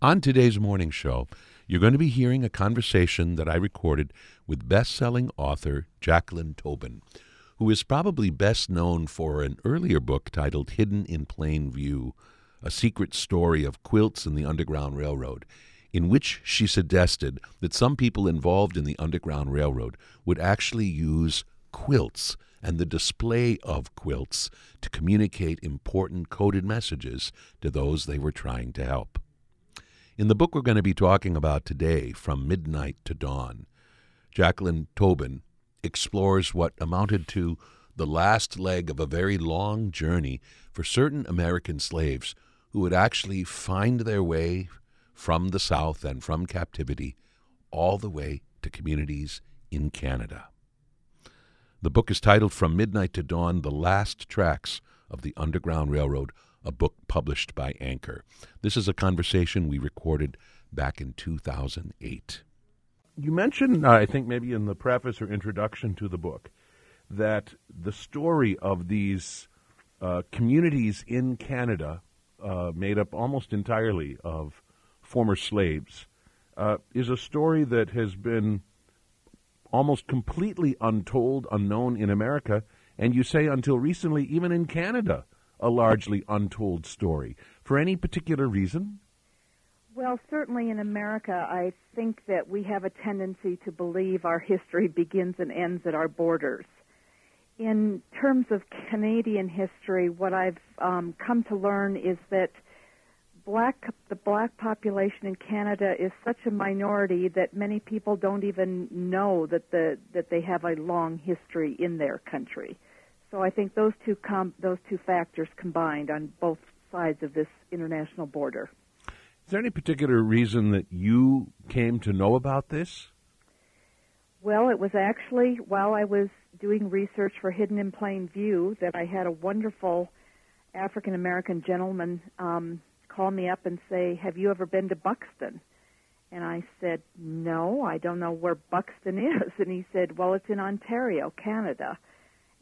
On today's morning show, you're going to be hearing a conversation that I recorded with best selling author Jacqueline Tobin, who is probably best known for an earlier book titled Hidden in Plain View A Secret Story of Quilts and the Underground Railroad, in which she suggested that some people involved in the Underground Railroad would actually use quilts and the display of quilts to communicate important coded messages to those they were trying to help. In the book we're going to be talking about today, From Midnight to Dawn, Jacqueline Tobin explores what amounted to the last leg of a very long journey for certain American slaves who would actually find their way from the South and from captivity all the way to communities in Canada. The book is titled From Midnight to Dawn The Last Tracks of the Underground Railroad, a book published by Anchor. This is a conversation we recorded back in 2008. You mentioned, uh, I think maybe in the preface or introduction to the book, that the story of these uh, communities in Canada, uh, made up almost entirely of former slaves, uh, is a story that has been almost completely untold, unknown in America, and you say until recently, even in Canada, a largely untold story. For any particular reason? Well, certainly in America, I think that we have a tendency to believe our history begins and ends at our borders. In terms of Canadian history, what I've um, come to learn is that black the black population in Canada is such a minority that many people don't even know that the that they have a long history in their country. So I think those two com- those two factors combined on both sides of this international border. Is there any particular reason that you came to know about this? Well, it was actually while I was doing research for Hidden in Plain View that I had a wonderful African American gentleman um, call me up and say, Have you ever been to Buxton? And I said, No, I don't know where Buxton is. And he said, Well, it's in Ontario, Canada.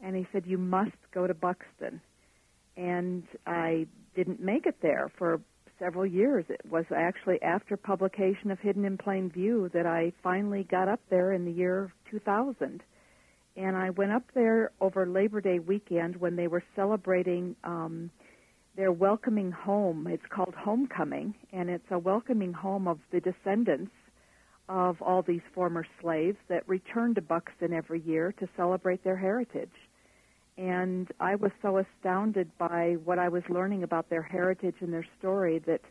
And he said, You must go to Buxton. And I didn't make it there for several years. It was actually after publication of Hidden in Plain View that I finally got up there in the year 2000. And I went up there over Labor Day weekend when they were celebrating um, their welcoming home. It's called Homecoming, and it's a welcoming home of the descendants of all these former slaves that return to Buxton every year to celebrate their heritage. And I was so astounded by what I was learning about their heritage and their story that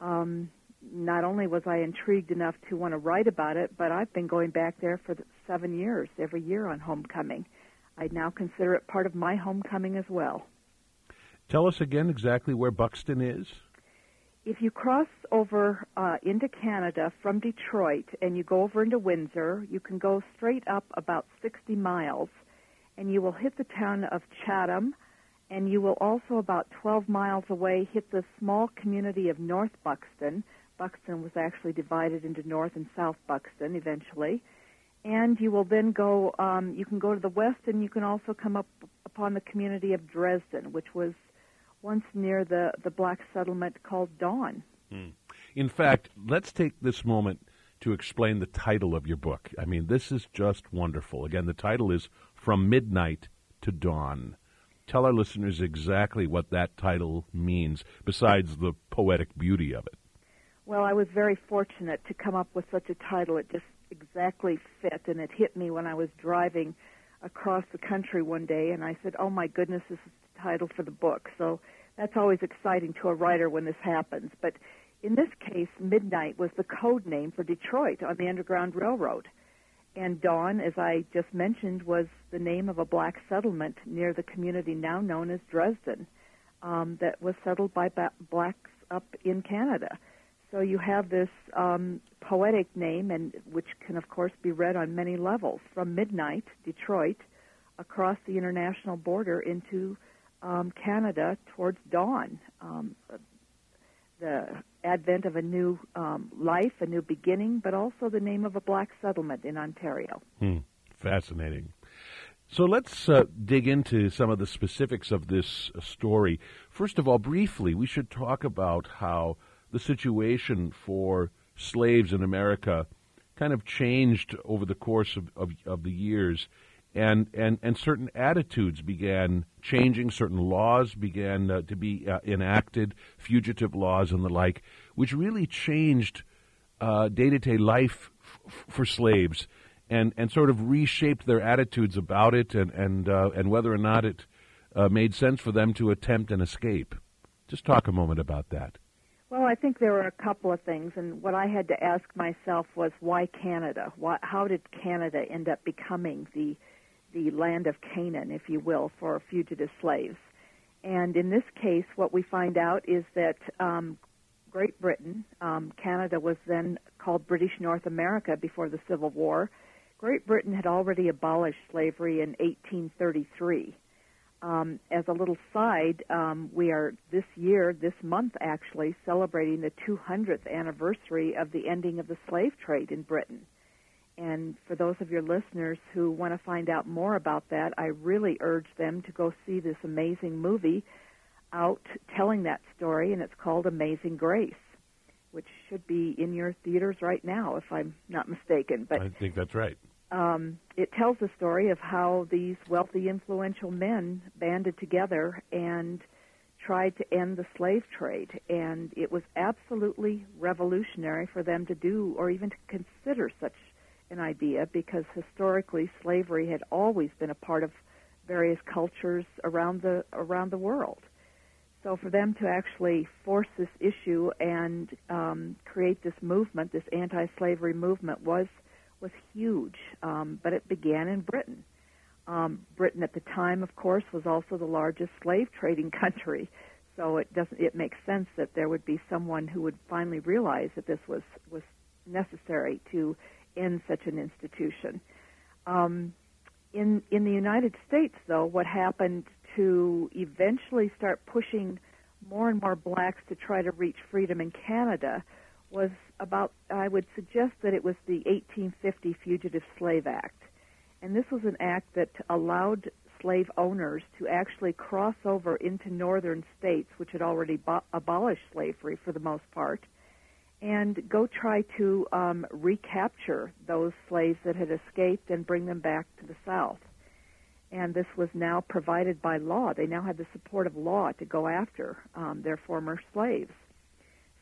um, not only was I intrigued enough to want to write about it, but I've been going back there for seven years, every year on homecoming. I now consider it part of my homecoming as well. Tell us again exactly where Buxton is. If you cross over uh, into Canada from Detroit and you go over into Windsor, you can go straight up about 60 miles and you will hit the town of Chatham and you will also about 12 miles away hit the small community of North Buxton. Buxton was actually divided into North and South Buxton eventually. And you will then go, um, you can go to the west and you can also come up upon the community of Dresden, which was once near the, the black settlement called Dawn. Hmm. In fact, let's take this moment to explain the title of your book. I mean, this is just wonderful. Again, the title is From Midnight to Dawn. Tell our listeners exactly what that title means, besides the poetic beauty of it. Well, I was very fortunate to come up with such a title. It just exactly fit, and it hit me when I was driving across the country one day, and I said, "Oh my goodness, this is the title for the book. So that's always exciting to a writer when this happens. But in this case, Midnight was the code name for Detroit on the Underground Railroad. And Dawn, as I just mentioned, was the name of a black settlement near the community now known as Dresden um, that was settled by ba- blacks up in Canada. So you have this um, poetic name, and which can, of course, be read on many levels, from Midnight, Detroit, across the international border into um, Canada towards dawn, um, the advent of a new um, life, a new beginning, but also the name of a black settlement in Ontario. Hmm. Fascinating. So let's uh, dig into some of the specifics of this uh, story. First of all, briefly, we should talk about how the situation for slaves in America kind of changed over the course of, of, of the years and, and, and certain attitudes began changing, certain laws began uh, to be uh, enacted, fugitive laws and the like, which really changed day to day life f- for slaves and, and sort of reshaped their attitudes about it and, and, uh, and whether or not it uh, made sense for them to attempt an escape. Just talk a moment about that. Well, I think there were a couple of things, and what I had to ask myself was why Canada? Why, how did Canada end up becoming the the land of Canaan, if you will, for fugitive slaves? And in this case, what we find out is that um, Great Britain, um, Canada was then called British North America before the Civil War. Great Britain had already abolished slavery in 1833. Um, as a little side, um, we are this year, this month actually, celebrating the 200th anniversary of the ending of the slave trade in Britain. And for those of your listeners who want to find out more about that, I really urge them to go see this amazing movie out telling that story, and it's called Amazing Grace, which should be in your theaters right now, if I'm not mistaken. But I think that's right um, it tells the story of how these wealthy, influential men banded together and tried to end the slave trade. And it was absolutely revolutionary for them to do or even to consider such an idea because historically slavery had always been a part of various cultures around the around the world. So for them to actually force this issue and um, create this movement, this anti-slavery movement, was was huge, um, but it began in Britain. Um, Britain at the time, of course, was also the largest slave trading country, so it doesn't. It makes sense that there would be someone who would finally realize that this was was necessary to end such an institution. Um, in in the United States, though, what happened to eventually start pushing more and more blacks to try to reach freedom in Canada was about, I would suggest that it was the 1850 Fugitive Slave Act. And this was an act that allowed slave owners to actually cross over into northern states, which had already bo- abolished slavery for the most part, and go try to um, recapture those slaves that had escaped and bring them back to the South. And this was now provided by law. They now had the support of law to go after um, their former slaves.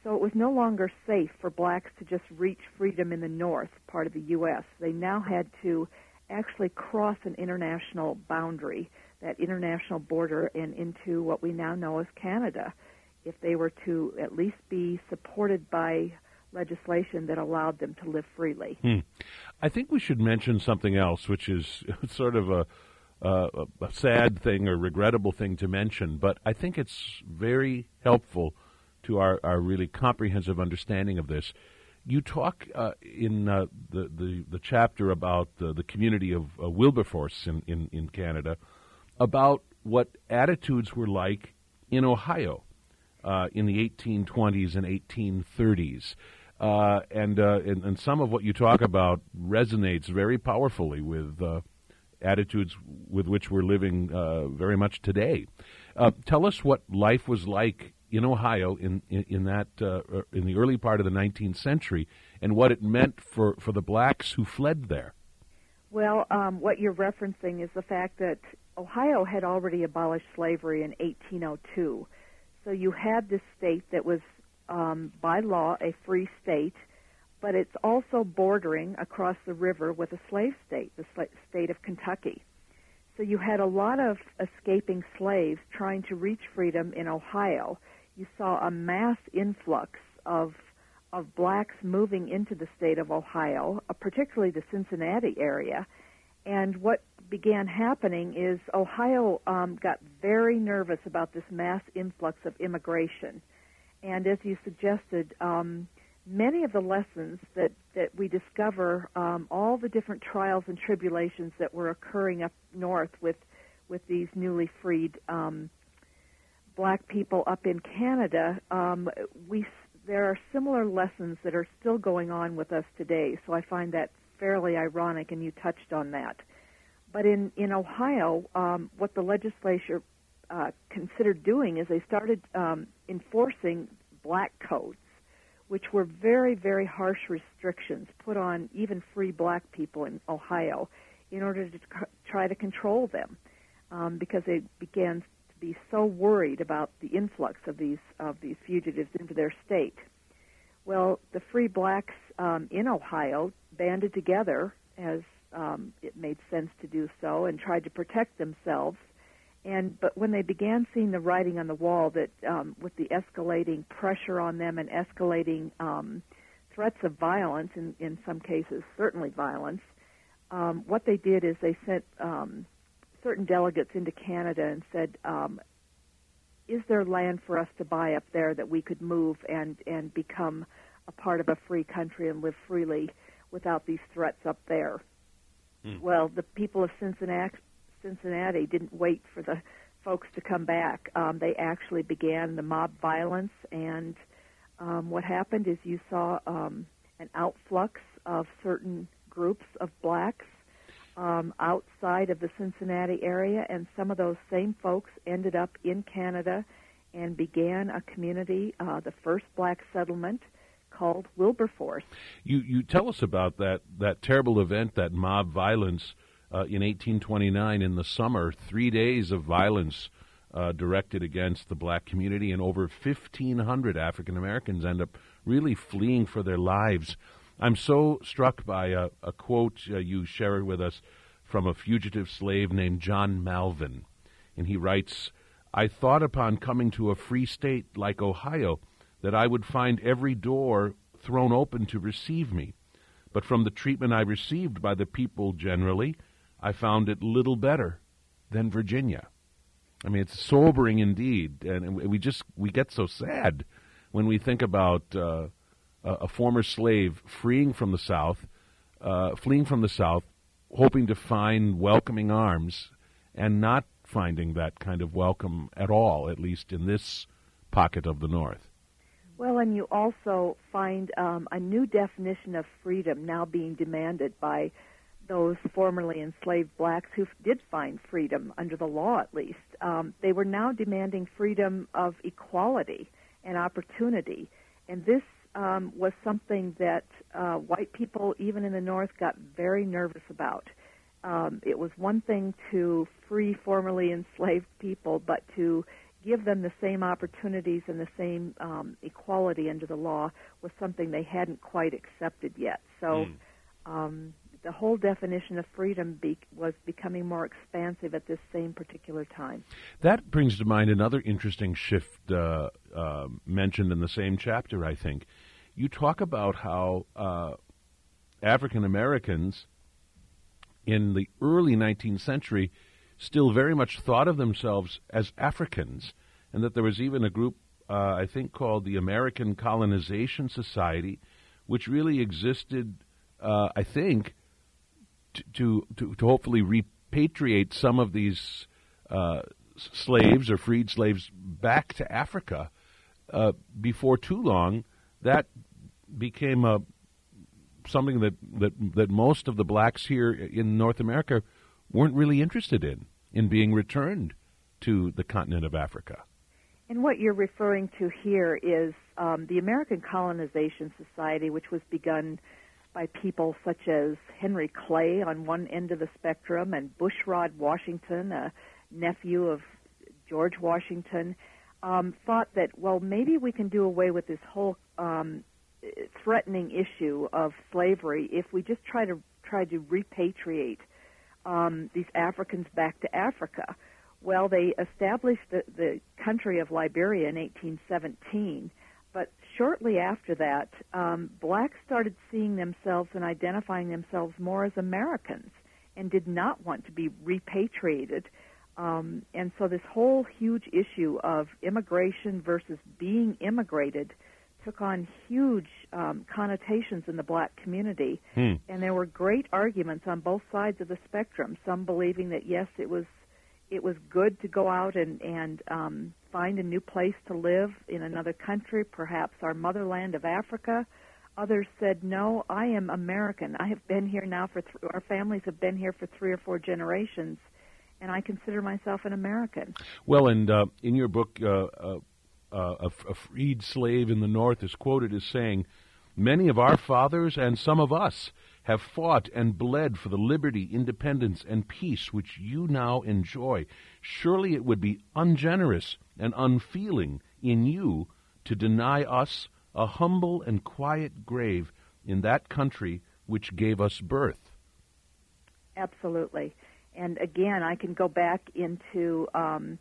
So it was no longer safe for blacks to just reach freedom in the north part of the U.S. They now had to actually cross an international boundary, that international border, and into what we now know as Canada, if they were to at least be supported by legislation that allowed them to live freely. Hmm. I think we should mention something else, which is sort of a, a, sad thing or regrettable thing to mention, but I think it's very helpful to our, our really comprehensive understanding of this. You talk uh, in uh, the, the, the chapter about the community of Wilberforce in, in, in Canada about what attitudes were like in Ohio uh, in the 1820s and 1830s. Uh, and, and, and some of what you talk about resonates very powerfully with attitudes with which we're living very much today. tell us what life was like in Ohio in in, in that uh, uh, in the early part of the 19th century, and what it meant for for the blacks who fled there. Well, um, what you're referencing is the fact that Ohio had already abolished slavery in 1802, so you had this state that was um, by law a free state, but it's also bordering across the river with a slave state, the sl- state of Kentucky. So you had a lot of escaping slaves trying to reach freedom in Ohio you saw a mass influx of of blacks moving into the state of Ohio, uh, particularly the Cincinnati area. And what began happening is Ohio um, got very nervous about this mass influx of immigration. And as you suggested, um, many of the lessons that, that we discover, um, all the different trials and tribulations that were occurring up north with, with these newly freed um, black people up in Canada, um, we there are similar lessons that are still going on with us today. So I find that fairly ironic, and you touched on that. But in in Ohio, um, what the legislature uh, considered doing is they started um, enforcing black codes. which were very, very harsh restrictions put on even free black people in Ohio in order to try to control them um, because they began to be so worried about the influx of these of these fugitives into their state. Well, the free blacks um, in Ohio banded together as um, it made sense to do so and tried to protect themselves. And but when they began seeing the writing on the wall that um, with the escalating pressure on them and escalating um, threats of violence, in, in some cases certainly violence, um, what they did is they sent um, certain delegates into Canada and said, um, "Is there land for us to buy up there that we could move and and become a part of a free country and live freely without these threats up there?" Mm. Well, the people of Cincinnati, Cincinnati didn't wait for the folks to come back. Um, they actually began the mob violence, and um, what happened is you saw um, an outflux of certain groups of blacks um, outside of the Cincinnati area, and some of those same folks ended up in Canada and began a community, uh, the first black settlement called Wilberforce. You you tell us about that that terrible event, that mob violence uh, in 1829 in the summer. Three days of violence uh, directed against the black community, and over 1,500 African Americans end up really fleeing for their lives. I'm so struck by a, a quote uh, you shared with us from a fugitive slave named John Malvin, and he writes. I thought upon coming to a free state like Ohio that I would find every door thrown open to receive me. But from the treatment I received by the people generally, I found it little better than Virginia. I mean, it's sobering indeed, and we just we get so sad when we think about uh, a former slave freeing from the South, uh, fleeing from the South, hoping to find welcoming arms, and not finding that kind of welcome at all, at least in this pocket of the North. Well, and you also find um, a new definition of freedom now being demanded by those formerly enslaved blacks who did find freedom under the law, at least. Um, they were now demanding freedom of equality and opportunity, and this um, was something that uh, white people, even in the North, got very nervous about. Um, it was one thing to free formerly enslaved people, but to give them the same opportunities and the same um, equality under the law was something they hadn't quite accepted yet. So mm. um, the whole definition of freedom be- was becoming more expansive at this same particular time. That brings to mind another interesting shift uh, uh, mentioned in the same chapter, I think. You talk about how uh, African Americans in the early 19th century still very much thought of themselves as Africans, and that there was even a group, uh, I think, called the American Colonization Society, which really existed, uh, I think, to, to, to hopefully repatriate some of these uh, slaves or freed slaves back to Africa. Uh, before too long, that became a something that, that that most of the blacks here in North America weren't really interested in, in being returned to the continent of Africa. And what you're referring to here is um, the American Colonization Society, which was begun by people such as Henry Clay on one end of the spectrum and Bushrod Washington, a nephew of George Washington, um, thought that, well, maybe we can do away with this whole um, threatening issue of slavery if we just try to try to repatriate um, these Africans back to Africa. Well, they established the, the country of Liberia in 1817, but shortly after that, um, blacks started seeing themselves and identifying themselves more as Americans and did not want to be repatriated. Um, and so this whole huge issue of immigration versus being immigrated took on huge um, connotations in the black community, hmm. and there were great arguments on both sides of the spectrum. Some believing that yes, it was it was good to go out and and um, find a new place to live in another country, perhaps our motherland of Africa. Others said, "No, I am American. I have been here now for th- our families have been here for three or four generations, and I consider myself an American." Well, and uh, in your book. Uh, uh uh, a, a freed slave in the North, is quoted as saying, Many of our fathers and some of us have fought and bled for the liberty, independence, and peace which you now enjoy. Surely it would be ungenerous and unfeeling in you to deny us a humble and quiet grave in that country which gave us birth. Absolutely. And again, I can go back into um,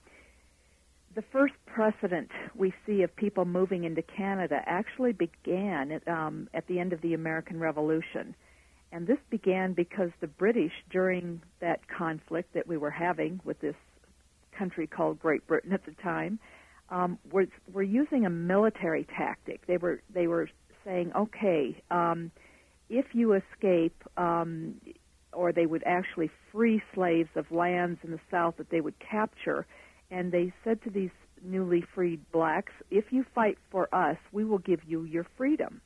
the first precedent we see of people moving into Canada actually began at, um, at the end of the American Revolution. And this began because the British, during that conflict that we were having with this country called Great Britain at the time, um, were, were using a military tactic. They were they were saying, okay, um, if you escape, um, or they would actually free slaves of lands in the South that they would capture, and they said to these newly freed blacks, if you fight for us, we will give you your freedom.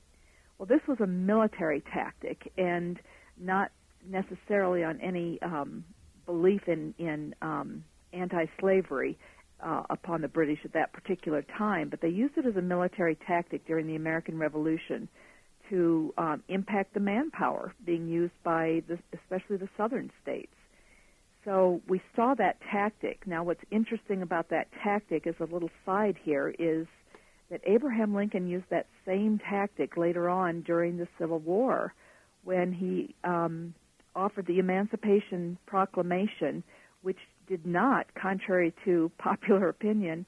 Well, this was a military tactic and not necessarily on any um, belief in, in um, anti-slavery uh, upon the British at that particular time, but they used it as a military tactic during the American Revolution to um, impact the manpower being used by the, especially the southern states. So we saw that tactic. Now, what's interesting about that tactic, as a little side here, is that Abraham Lincoln used that same tactic later on during the Civil War when he um, offered the Emancipation Proclamation, which did not, contrary to popular opinion,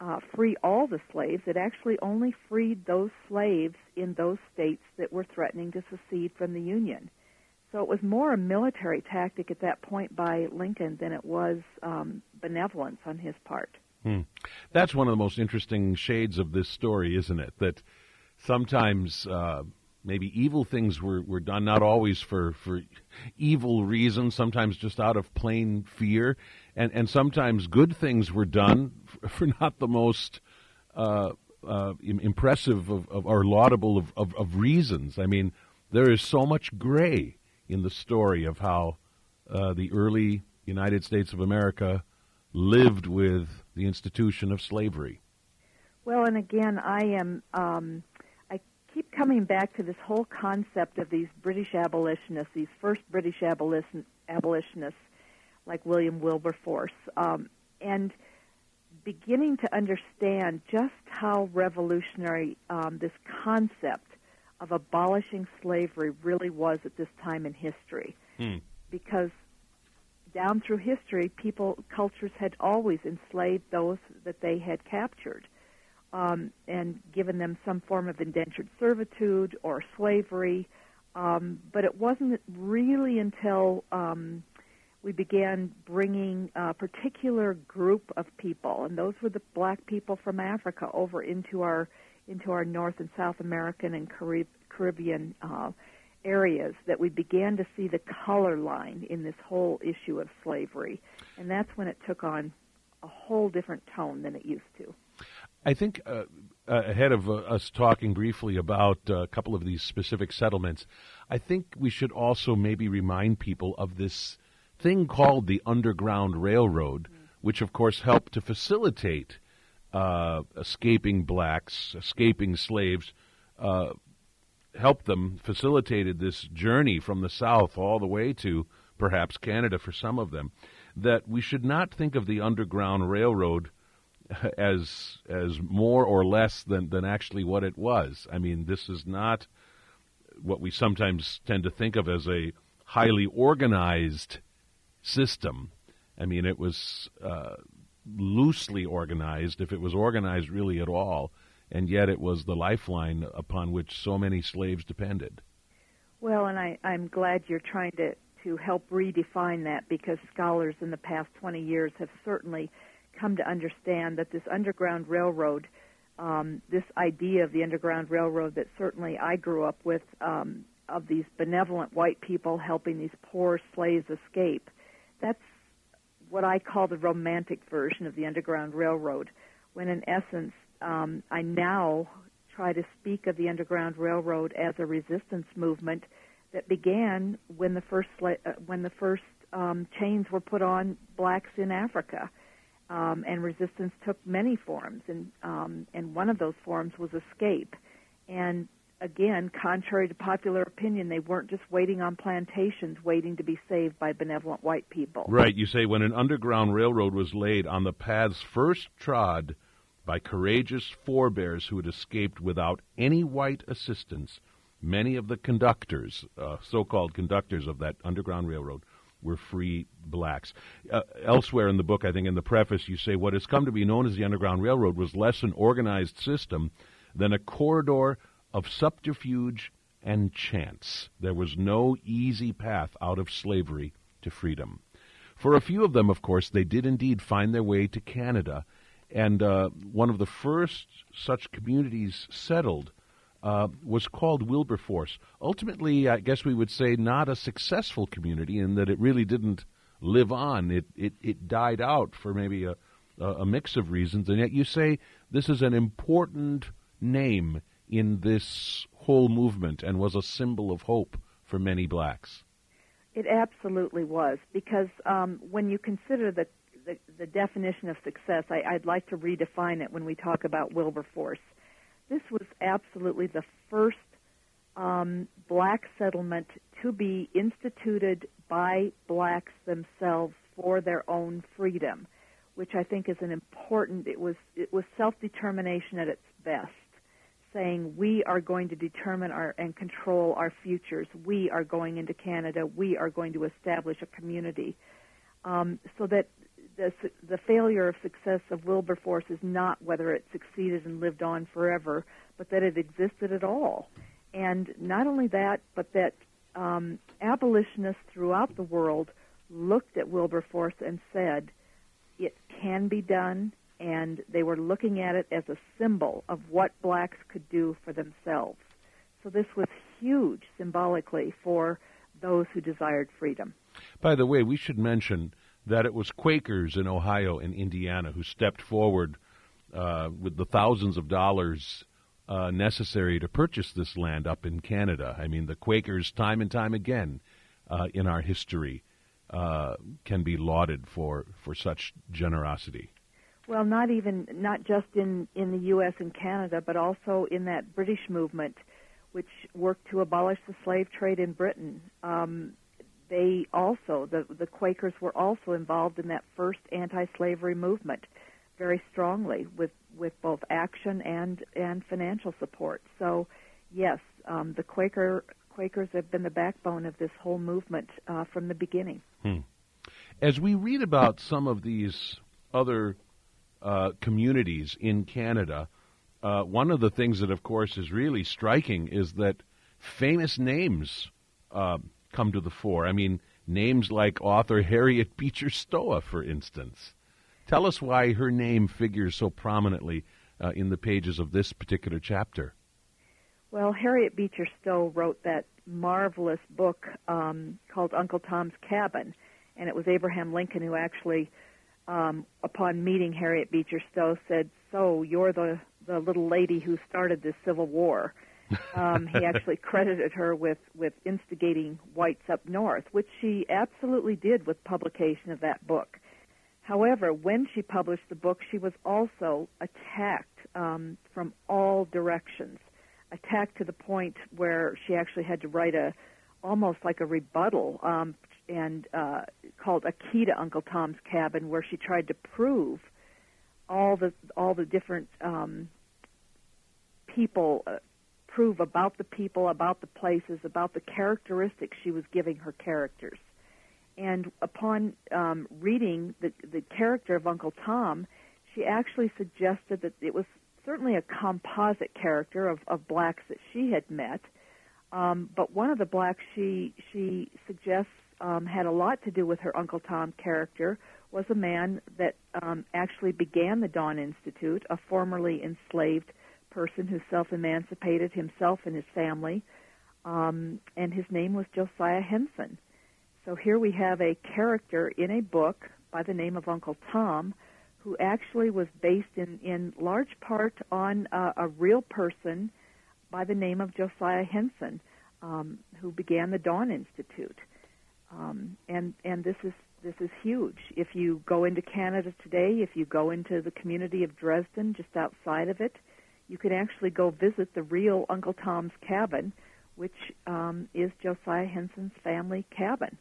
uh, free all the slaves. It actually only freed those slaves in those states that were threatening to secede from the Union. So it was more a military tactic at that point by Lincoln than it was um, benevolence on his part. Hmm. That's one of the most interesting shades of this story, isn't it? That sometimes uh, maybe evil things were, were done, not always for, for evil reasons, sometimes just out of plain fear, and, and sometimes good things were done for, not the most uh, uh, impressive of, of, or laudable of, of, of, reasons. I mean, there is so much gray in the story of how uh, the early United States of America lived with the institution of slavery. Well, and again, I am. Um, I keep coming back to this whole concept of these British abolitionists, these first British abolition, abolitionists, like William Wilberforce, um, and beginning to understand just how revolutionary um, this concept of abolishing slavery really was at this time in history. Hmm. Because down through history, people, cultures had always enslaved those that they had captured um, and given them some form of indentured servitude or slavery. Um, but it wasn't really until um, we began bringing a particular group of people, and those were the black people from Africa, over into our into our North and South American and Caribbean uh, areas that we began to see the color line in this whole issue of slavery. And that's when it took on a whole different tone than it used to. I think uh, uh, ahead of uh, us talking briefly about uh, a couple of these specific settlements, I think we should also maybe remind people of this thing called the Underground Railroad, mm-hmm. which of course helped to facilitate uh, escaping blacks, escaping slaves, uh, helped them, facilitated this journey from the South all the way to perhaps Canada for some of them, that we should not think of the Underground Railroad as as more or less than, than actually what it was. I mean, this is not what we sometimes tend to think of as a highly organized system. I mean, it was uh, loosely organized, if it was organized really at all, and yet it was the lifeline upon which so many slaves depended. Well, and I, I'm glad you're trying to, to help redefine that because scholars in the past 20 years have certainly come to understand that this Underground Railroad, um, this idea of the Underground Railroad that certainly I grew up with, um, of these benevolent white people helping these poor slaves escape, that's what I call the romantic version of the Underground Railroad, when in essence um, I now try to speak of the Underground Railroad as a resistance movement that began when the first uh, when the first um, chains were put on blacks in Africa. Um, and resistance took many forms, and um, and one of those forms was escape. And again, contrary to popular opinion, they weren't just waiting on plantations, waiting to be saved by benevolent white people. Right. You say when an underground railroad was laid on the paths first trod by courageous forebears who had escaped without any white assistance, many of the conductors, uh, so-called conductors of that underground railroad, were free blacks. Uh, elsewhere in the book, I think in the preface, you say what has come to be known as the Underground Railroad was less an organized system than a corridor of subterfuge and chance. There was no easy path out of slavery to freedom. For a few of them, of course, they did indeed find their way to Canada, and uh, one of the first such communities settled uh, was called Wilberforce. Ultimately, I guess we would say not a successful community in that it really didn't live on. It it, it died out for maybe a, a mix of reasons, and yet you say this is an important name in this whole movement and was a symbol of hope for many blacks. It absolutely was, because um, when you consider the, the, the definition of success, I, would like to redefine it when we talk about Wilberforce. This was absolutely the first um, black settlement to be instituted by blacks themselves for their own freedom, which I think is an important. It was it was self determination at its best saying we are going to determine our and control our futures. We are going into Canada. We are going to establish a community. Um, so that the, the failure of success of Wilberforce is not whether it succeeded and lived on forever, but that it existed at all. And not only that, but that um, abolitionists throughout the world looked at Wilberforce and said, it can be done, and they were looking at it as a symbol of what blacks could do for themselves. So this was huge symbolically for those who desired freedom. By the way, we should mention that it was Quakers in Ohio and Indiana who stepped forward uh, with the thousands of dollars uh, necessary to purchase this land up in Canada. I mean, the Quakers, time and time again uh, in our history, uh, can be lauded for, for such generosity. Well, not even not just in in the U.S. and Canada, but also in that British movement, which worked to abolish the slave trade in Britain. Um, they also the the Quakers were also involved in that first anti-slavery movement very strongly with with both action and and financial support. So, yes, um, the Quaker Quakers have been the backbone of this whole movement uh, from the beginning. Hmm. As we read about some of these other uh, communities in Canada, uh, one of the things that, of course, is really striking is that famous names uh, come to the fore. I mean, names like author Harriet Beecher Stowe, for instance. Tell us why her name figures so prominently uh, in the pages of this particular chapter. Well, Harriet Beecher Stowe wrote that marvelous book um, called Uncle Tom's Cabin, and it was Abraham Lincoln who actually um, upon meeting Harriet Beecher Stowe, said, "So you're the the little lady who started this Civil War." Um, he actually credited her with with instigating whites up north, which she absolutely did with publication of that book. However, when she published the book, she was also attacked um, from all directions, attacked to the point where she actually had to write a almost like a rebuttal um, and uh, called A Key to Uncle Tom's Cabin, where she tried to prove all the all the different um, people, uh, prove about the people, about the places, about the characteristics she was giving her characters. And upon um, reading the the character of Uncle Tom, she actually suggested that it was certainly a composite character of, of blacks that she had met. Um, but one of the blacks she she suggests um, had a lot to do with her Uncle Tom character was a man that um, actually began the Dawn Institute, a formerly enslaved person who self-emancipated himself and his family, um, and his name was Josiah Henson. So here we have a character in a book by the name of Uncle Tom, who actually was based in, in large part on uh, a real person by the name of Josiah Henson, um, who began the Dawn Institute. Um, and and this is this is huge. If you go into Canada today, if you go into the community of Dresden, just outside of it, you can actually go visit the real Uncle Tom's Cabin, which um, is Josiah Henson's family cabin.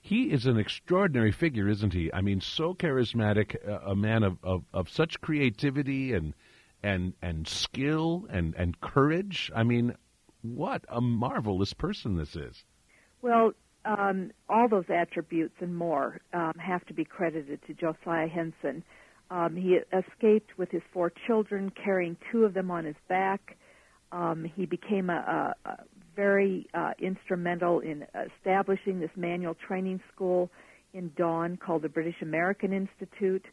He is an extraordinary figure, isn't he? I mean, so charismatic, uh, a man of, of, of such creativity and and and skill and and courage. I mean, what a marvelous person this is. Well, um, all those attributes and more um, have to be credited to Josiah Henson. Um, he escaped with his four children, carrying two of them on his back. Um, he became a, a, a very uh, instrumental in establishing this manual training school in Dawn called the British American Institute.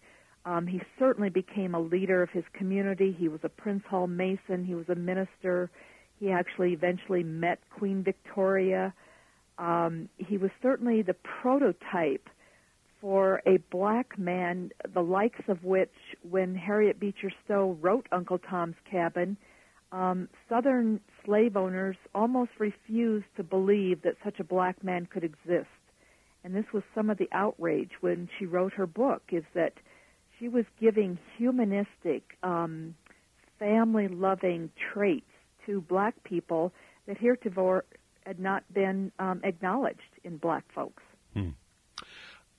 Um, he certainly became a leader of his community. He was a Prince Hall Mason. He was a minister. He actually eventually met Queen Victoria. Um, he was certainly the prototype for a black man, the likes of which, when Harriet Beecher Stowe wrote Uncle Tom's Cabin, um, Southern slave owners almost refused to believe that such a black man could exist. And this was some of the outrage when she wrote her book, is that she was giving humanistic, um, family-loving traits to black people that heretofore had not been um, acknowledged in black folks. Hmm.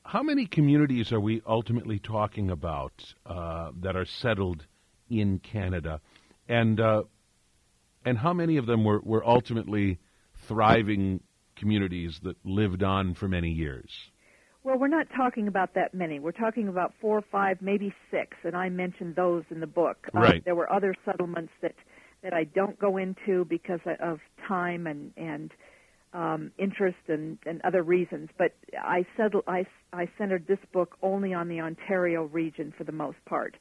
How many communities are we ultimately talking about uh, that are settled in Canada, and uh, and how many of them were, were ultimately thriving communities that lived on for many years? Well, we're not talking about that many. We're talking about four or five, maybe six, and I mentioned those in the book. Uh, right. Uh, there were other settlements that that I don't go into because of time and and um, interest and, and other reasons. But I settled, I I centered this book only on the Ontario region for the most part.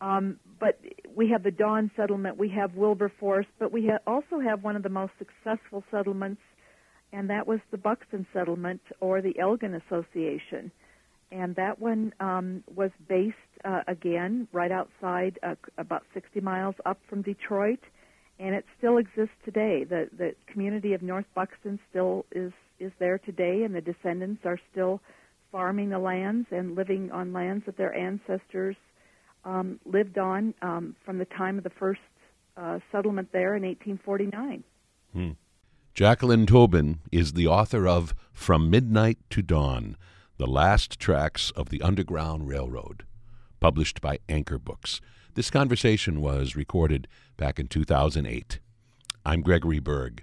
Um, but we have the Dawn settlement, we have Wilberforce, but we ha- also have one of the most successful settlements, and that was the Buxton settlement or the Elgin Association. And that one um, was based uh, again right outside, uh, about 60 miles up from Detroit, and it still exists today. The the community of North Buxton still is is there today, and the descendants are still farming the lands and living on lands that their ancestors um, lived on um, from the time of the first uh, settlement there in 1849. Hmm. Jacqueline Tobin is the author of From Midnight to Dawn The Last Tracks of the Underground Railroad, published by Anchor Books. This conversation was recorded back in 2008. I'm Gregory Berg.